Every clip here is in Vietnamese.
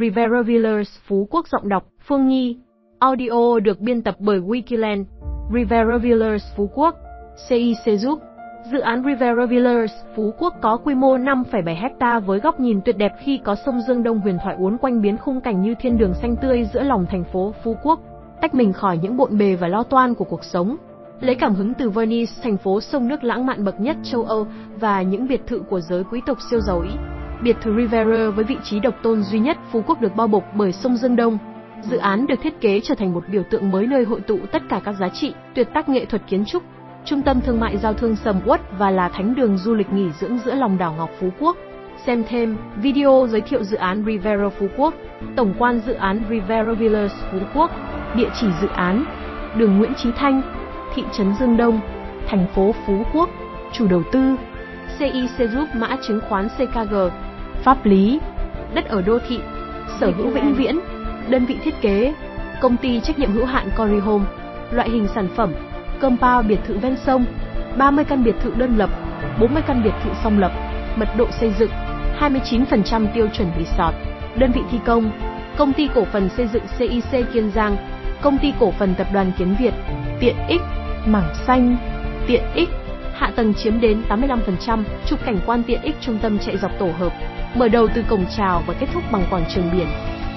Rivera Villas, Phú Quốc giọng đọc, Phương Nhi. Audio được biên tập bởi Wikiland. Rivera Villas, Phú Quốc. CIC giúp. Dự án Rivera Villas, Phú Quốc có quy mô 5,7 hecta với góc nhìn tuyệt đẹp khi có sông Dương Đông huyền thoại uốn quanh biến khung cảnh như thiên đường xanh tươi giữa lòng thành phố Phú Quốc, tách mình khỏi những bộn bề và lo toan của cuộc sống. Lấy cảm hứng từ Venice, thành phố sông nước lãng mạn bậc nhất châu Âu và những biệt thự của giới quý tộc siêu giàu Ý. Biệt thự Rivera với vị trí độc tôn duy nhất Phú Quốc được bao bọc bởi sông Dương Đông. Dự án được thiết kế trở thành một biểu tượng mới nơi hội tụ tất cả các giá trị, tuyệt tác nghệ thuật kiến trúc, trung tâm thương mại giao thương sầm uất và là thánh đường du lịch nghỉ dưỡng giữa lòng đảo Ngọc Phú Quốc. Xem thêm video giới thiệu dự án Rivera Phú Quốc, tổng quan dự án Rivera Villas Phú Quốc, địa chỉ dự án, đường Nguyễn Chí Thanh, thị trấn Dương Đông, thành phố Phú Quốc, chủ đầu tư, CIC Group mã chứng khoán CKG, pháp lý, đất ở đô thị, sở hữu vĩnh viễn, đơn vị thiết kế, công ty trách nhiệm hữu hạn Cory Home, loại hình sản phẩm, compound biệt thự ven sông, 30 căn biệt thự đơn lập, 40 căn biệt thự song lập, mật độ xây dựng, 29% tiêu chuẩn resort, đơn vị thi công, công ty cổ phần xây dựng CIC Kiên Giang, công ty cổ phần tập đoàn Kiến Việt, tiện ích, mảng xanh, tiện ích, hạ tầng chiếm đến 85%, trục cảnh quan tiện ích trung tâm chạy dọc tổ hợp, mở đầu từ cổng chào và kết thúc bằng quảng trường biển,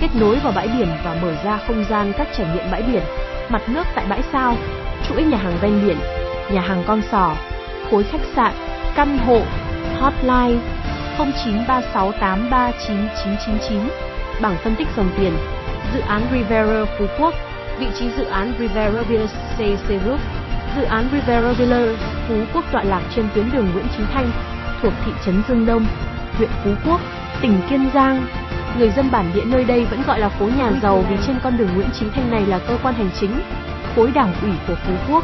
kết nối vào bãi biển và mở ra không gian các trải nghiệm bãi biển, mặt nước tại bãi sao, chuỗi nhà hàng ven biển, nhà hàng con sò, khối khách sạn, căn hộ, hotline 0936839999, bảng phân tích dòng tiền, dự án Rivera Phú Quốc, vị trí dự án Rivera Villas CC Group, dự án Rivera Villas Phú Quốc tọa lạc trên tuyến đường Nguyễn Chí Thanh, thuộc thị trấn Dương Đông, huyện Phú Quốc, tỉnh Kiên Giang. Người dân bản địa nơi đây vẫn gọi là phố nhà giàu vì trên con đường Nguyễn Chí Thanh này là cơ quan hành chính, khối đảng ủy của Phú Quốc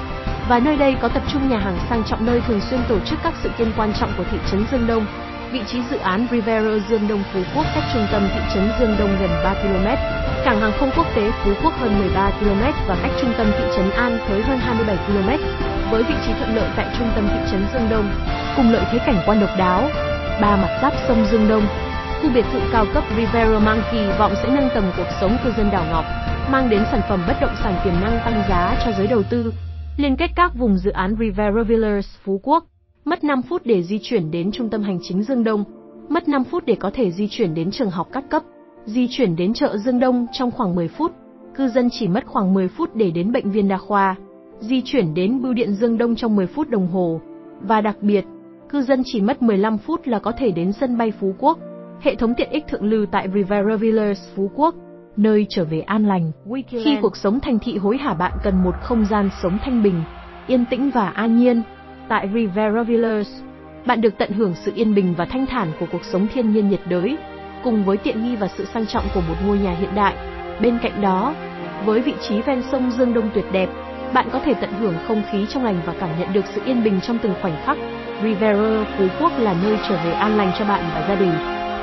và nơi đây có tập trung nhà hàng sang trọng nơi thường xuyên tổ chức các sự kiện quan trọng của thị trấn Dương Đông. Vị trí dự án Rivera Dương Đông Phú Quốc cách trung tâm thị trấn Dương Đông gần 3 km, cảng hàng không quốc tế Phú Quốc hơn 13 km và cách trung tâm thị trấn An Thới hơn 27 km. Với vị trí thuận lợi tại trung tâm thị trấn Dương Đông, cùng lợi thế cảnh quan độc đáo, ba mặt giáp sông Dương Đông, khu biệt thự cao cấp Rivera mang kỳ vọng sẽ nâng tầm cuộc sống cư dân đảo Ngọc, mang đến sản phẩm bất động sản tiềm năng tăng giá cho giới đầu tư. Liên kết các vùng dự án Rivera Villas Phú Quốc, mất 5 phút để di chuyển đến trung tâm hành chính Dương Đông, mất 5 phút để có thể di chuyển đến trường học các cấp, di chuyển đến chợ Dương Đông trong khoảng 10 phút, cư dân chỉ mất khoảng 10 phút để đến bệnh viện đa khoa, di chuyển đến bưu điện Dương Đông trong 10 phút đồng hồ, và đặc biệt, cư dân chỉ mất 15 phút là có thể đến sân bay Phú Quốc. Hệ thống tiện ích thượng lưu tại Rivera Villas Phú Quốc, nơi trở về an lành. Khi cuộc sống thành thị hối hả bạn cần một không gian sống thanh bình, yên tĩnh và an nhiên. Tại Rivera Villas, bạn được tận hưởng sự yên bình và thanh thản của cuộc sống thiên nhiên nhiệt đới, cùng với tiện nghi và sự sang trọng của một ngôi nhà hiện đại. Bên cạnh đó, với vị trí ven sông Dương Đông tuyệt đẹp, bạn có thể tận hưởng không khí trong lành và cảm nhận được sự yên bình trong từng khoảnh khắc. Rivera Phú Quốc là nơi trở về an lành cho bạn và gia đình,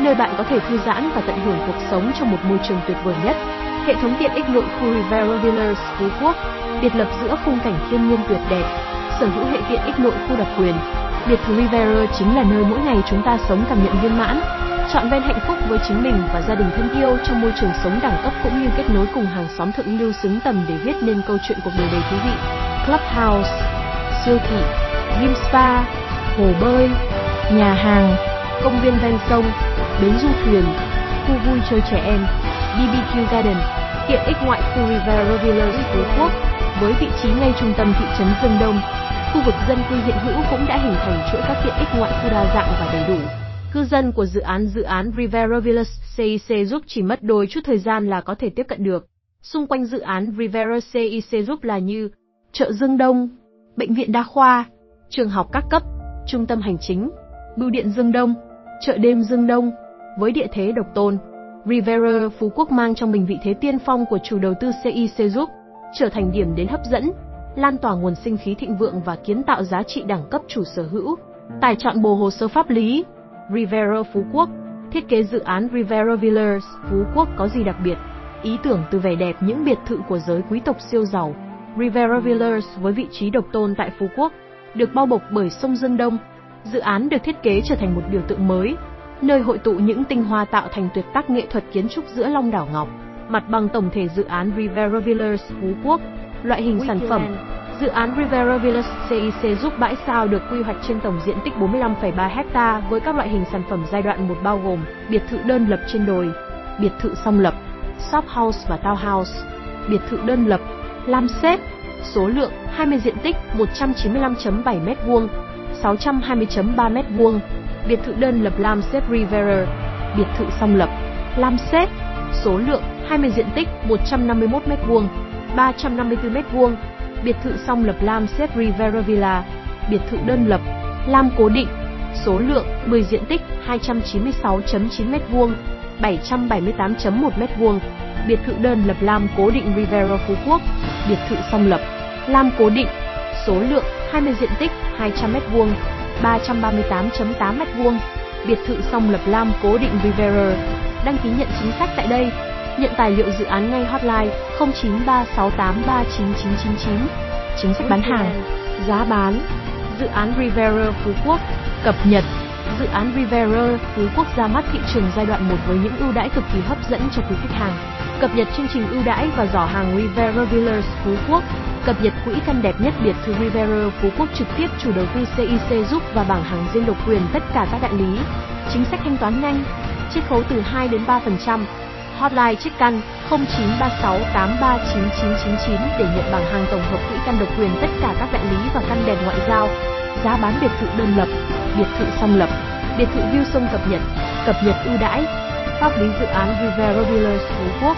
nơi bạn có thể thư giãn và tận hưởng cuộc sống trong một môi trường tuyệt vời nhất. Hệ thống tiện ích nội khu Rivera Villas Phú Quốc, biệt lập giữa khung cảnh thiên nhiên tuyệt đẹp, sở hữu hệ tiện ích nội khu đặc quyền. Biệt thự Rivera chính là nơi mỗi ngày chúng ta sống cảm nhận viên mãn, chọn ven hạnh phúc với chính mình và gia đình thân yêu trong môi trường sống đẳng cấp cũng như kết nối cùng hàng xóm thượng lưu xứng tầm để viết nên câu chuyện cuộc đời đầy thú vị. Clubhouse, siêu thị, gym spa, hồ bơi, nhà hàng, công viên ven sông, bến du thuyền, khu vui chơi trẻ em, BBQ Garden, tiện ích ngoại khu Rivera Villas Phú Quốc, với vị trí ngay trung tâm thị trấn Dương Đông. Khu vực dân cư hiện hữu cũng đã hình thành chuỗi các tiện ích ngoại khu đa dạng và đầy đủ. Cư dân của dự án dự án Rivera Villas CIC giúp chỉ mất đôi chút thời gian là có thể tiếp cận được. Xung quanh dự án Rivera CIC giúp là như chợ Dương Đông, bệnh viện đa khoa, trường học các cấp, trung tâm hành chính, bưu điện Dương Đông, chợ đêm Dương Đông, với địa thế độc tôn. Rivera Phú Quốc mang trong mình vị thế tiên phong của chủ đầu tư CIC giúp, trở thành điểm đến hấp dẫn, lan tỏa nguồn sinh khí thịnh vượng và kiến tạo giá trị đẳng cấp chủ sở hữu. Tài chọn bồ hồ sơ pháp lý, Rivera Phú Quốc, thiết kế dự án Rivera Villas Phú Quốc có gì đặc biệt? Ý tưởng từ vẻ đẹp những biệt thự của giới quý tộc siêu giàu. Rivera Villas với vị trí độc tôn tại Phú Quốc, được bao bọc bởi sông Dương Đông. Dự án được thiết kế trở thành một biểu tượng mới, nơi hội tụ những tinh hoa tạo thành tuyệt tác nghệ thuật kiến trúc giữa Long đảo Ngọc. Mặt bằng tổng thể dự án Rivera Villas Phú Quốc, loại hình sản phẩm Dự án Rivera Villas CIC giúp bãi sao được quy hoạch trên tổng diện tích 45,3 ha với các loại hình sản phẩm giai đoạn 1 bao gồm biệt thự đơn lập trên đồi, biệt thự song lập, shop house và townhouse, biệt thự đơn lập, lam xếp, số lượng 20 diện tích 195.7 m2, 620.3 m2, biệt thự đơn lập lam xếp Rivera, biệt thự song lập, lam xếp, số lượng 20 diện tích 151 m2, 354 m2, biệt thự song lập lam xếp Rivera Villa, biệt thự đơn lập, lam cố định, số lượng 10 diện tích 296.9 m2, 778.1 m2, biệt thự đơn lập lam cố định Rivera Phú Quốc, biệt thự song lập, lam cố định, số lượng 20 diện tích 200 m2, 338.8 m2, biệt thự song lập lam cố định Rivera. Đăng ký nhận chính sách tại đây. Nhận tài liệu dự án ngay hotline 0936839999. Chính sách bán hàng, giá bán, dự án Rivera Phú Quốc, cập nhật. Dự án Rivera Phú Quốc ra mắt thị trường giai đoạn 1 với những ưu đãi cực kỳ hấp dẫn cho quý khách hàng. Cập nhật chương trình ưu đãi và giỏ hàng Rivera Villas Phú Quốc. Cập nhật quỹ căn đẹp nhất biệt thự Rivera Phú Quốc trực tiếp chủ đầu tư CIC giúp và bảng hàng riêng độc quyền tất cả các đại lý. Chính sách thanh toán nhanh, chiết khấu từ 2 đến 3%. Hotline chiếc căn 0936839999 để nhận bảng hàng tổng hợp quỹ căn độc quyền tất cả các đại lý và căn đèn ngoại giao. Giá bán biệt thự đơn lập, biệt thự song lập, biệt thự view sông cập nhật, cập nhật ưu đãi. Pháp lý dự án Rivera Villas Phú Quốc.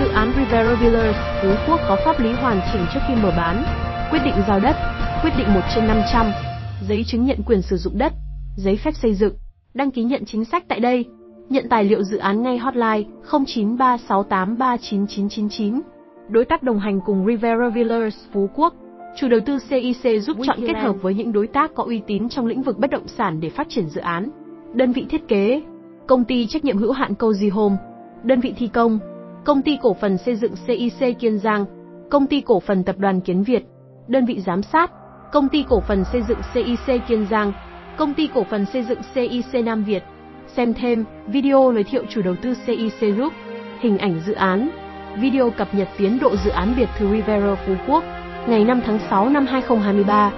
Dự án Rivera Villas Phú Quốc có pháp lý hoàn chỉnh trước khi mở bán. Quyết định giao đất, quyết định 1 trên 500, giấy chứng nhận quyền sử dụng đất, giấy phép xây dựng, đăng ký nhận chính sách tại đây. Nhận tài liệu dự án ngay hotline 0936839999. Đối tác đồng hành cùng Rivera Villas Phú Quốc. Chủ đầu tư CIC giúp chọn kết hợp với những đối tác có uy tín trong lĩnh vực bất động sản để phát triển dự án. Đơn vị thiết kế, công ty trách nhiệm hữu hạn Cozy Home, đơn vị thi công, công ty cổ phần xây dựng CIC Kiên Giang, công ty cổ phần tập đoàn Kiến Việt, đơn vị giám sát, công ty cổ phần xây dựng CIC Kiên Giang, công ty cổ phần xây dựng CIC Nam Việt. Xem thêm video giới thiệu chủ đầu tư CIC Group, hình ảnh dự án, video cập nhật tiến độ dự án biệt thự Rivera Phú Quốc ngày 5 tháng 6 năm 2023.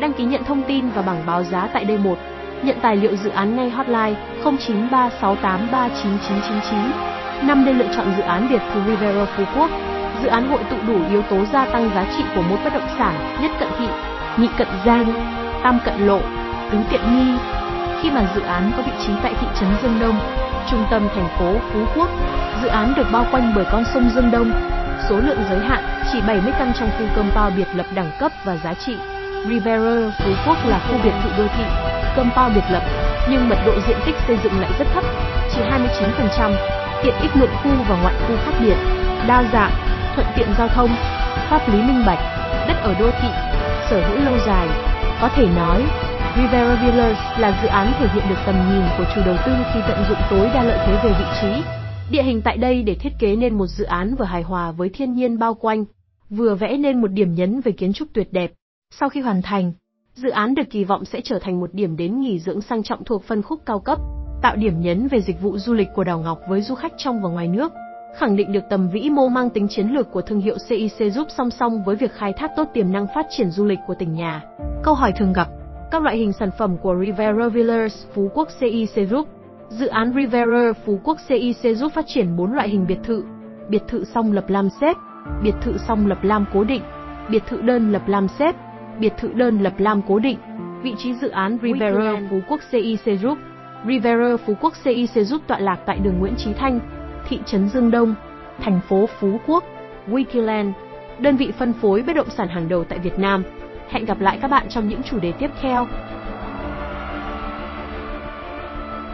Đăng ký nhận thông tin và bảng báo giá tại D1. Nhận tài liệu dự án ngay hotline 0936839999. 5 nên lựa chọn dự án biệt thự Rivera Phú Quốc. Dự án hội tụ đủ yếu tố gia tăng giá trị của một bất động sản, nhất cận thị, nhị cận giang, tam cận lộ, tứ tiện nghi. Khi mà dự án có vị trí tại thị trấn Dương Đông, trung tâm thành phố Phú Quốc, dự án được bao quanh bởi con sông Dương Đông, số lượng giới hạn chỉ 70 căn trong khu compound biệt lập đẳng cấp và giá trị. Rivera Phú Quốc là khu biệt thự đô thị, compound biệt lập, nhưng mật độ diện tích xây dựng lại rất thấp, chỉ 29%, tiện ích nội khu và ngoại khu khác biệt, đa dạng, thuận tiện giao thông, pháp lý minh bạch, đất ở đô thị, sở hữu lâu dài. Có thể nói, Rivera Villas là dự án thể hiện được tầm nhìn của chủ đầu tư khi tận dụng tối đa lợi thế về vị trí, địa hình tại đây để thiết kế nên một dự án vừa hài hòa với thiên nhiên bao quanh, vừa vẽ nên một điểm nhấn về kiến trúc tuyệt đẹp. Sau khi hoàn thành, dự án được kỳ vọng sẽ trở thành một điểm đến nghỉ dưỡng sang trọng thuộc phân khúc cao cấp, tạo điểm nhấn về dịch vụ du lịch của đảo Ngọc với du khách trong và ngoài nước, khẳng định được tầm vĩ mô mang tính chiến lược của thương hiệu CIC giúp song song với việc khai thác tốt tiềm năng phát triển du lịch của tỉnh nhà. Câu hỏi thường gặp, các loại hình sản phẩm của Rivera Villas Phú Quốc CIC Group. Dự án Rivera Phú Quốc CIC giúp phát triển 4 loại hình biệt thự, biệt thự song lập lam xếp, biệt thự song lập lam cố định, biệt thự đơn lập lam xếp, biệt thự đơn lập lam cố định. Vị trí dự án Rivera Phú Quốc CIC Group. Rivera Phú Quốc CIC giúp tọa lạc tại đường Nguyễn Chí Thanh, thị trấn Dương Đông, thành phố Phú Quốc, Wikiland, đơn vị phân phối bất động sản hàng đầu tại Việt Nam. Hẹn gặp lại các bạn trong những chủ đề tiếp theo.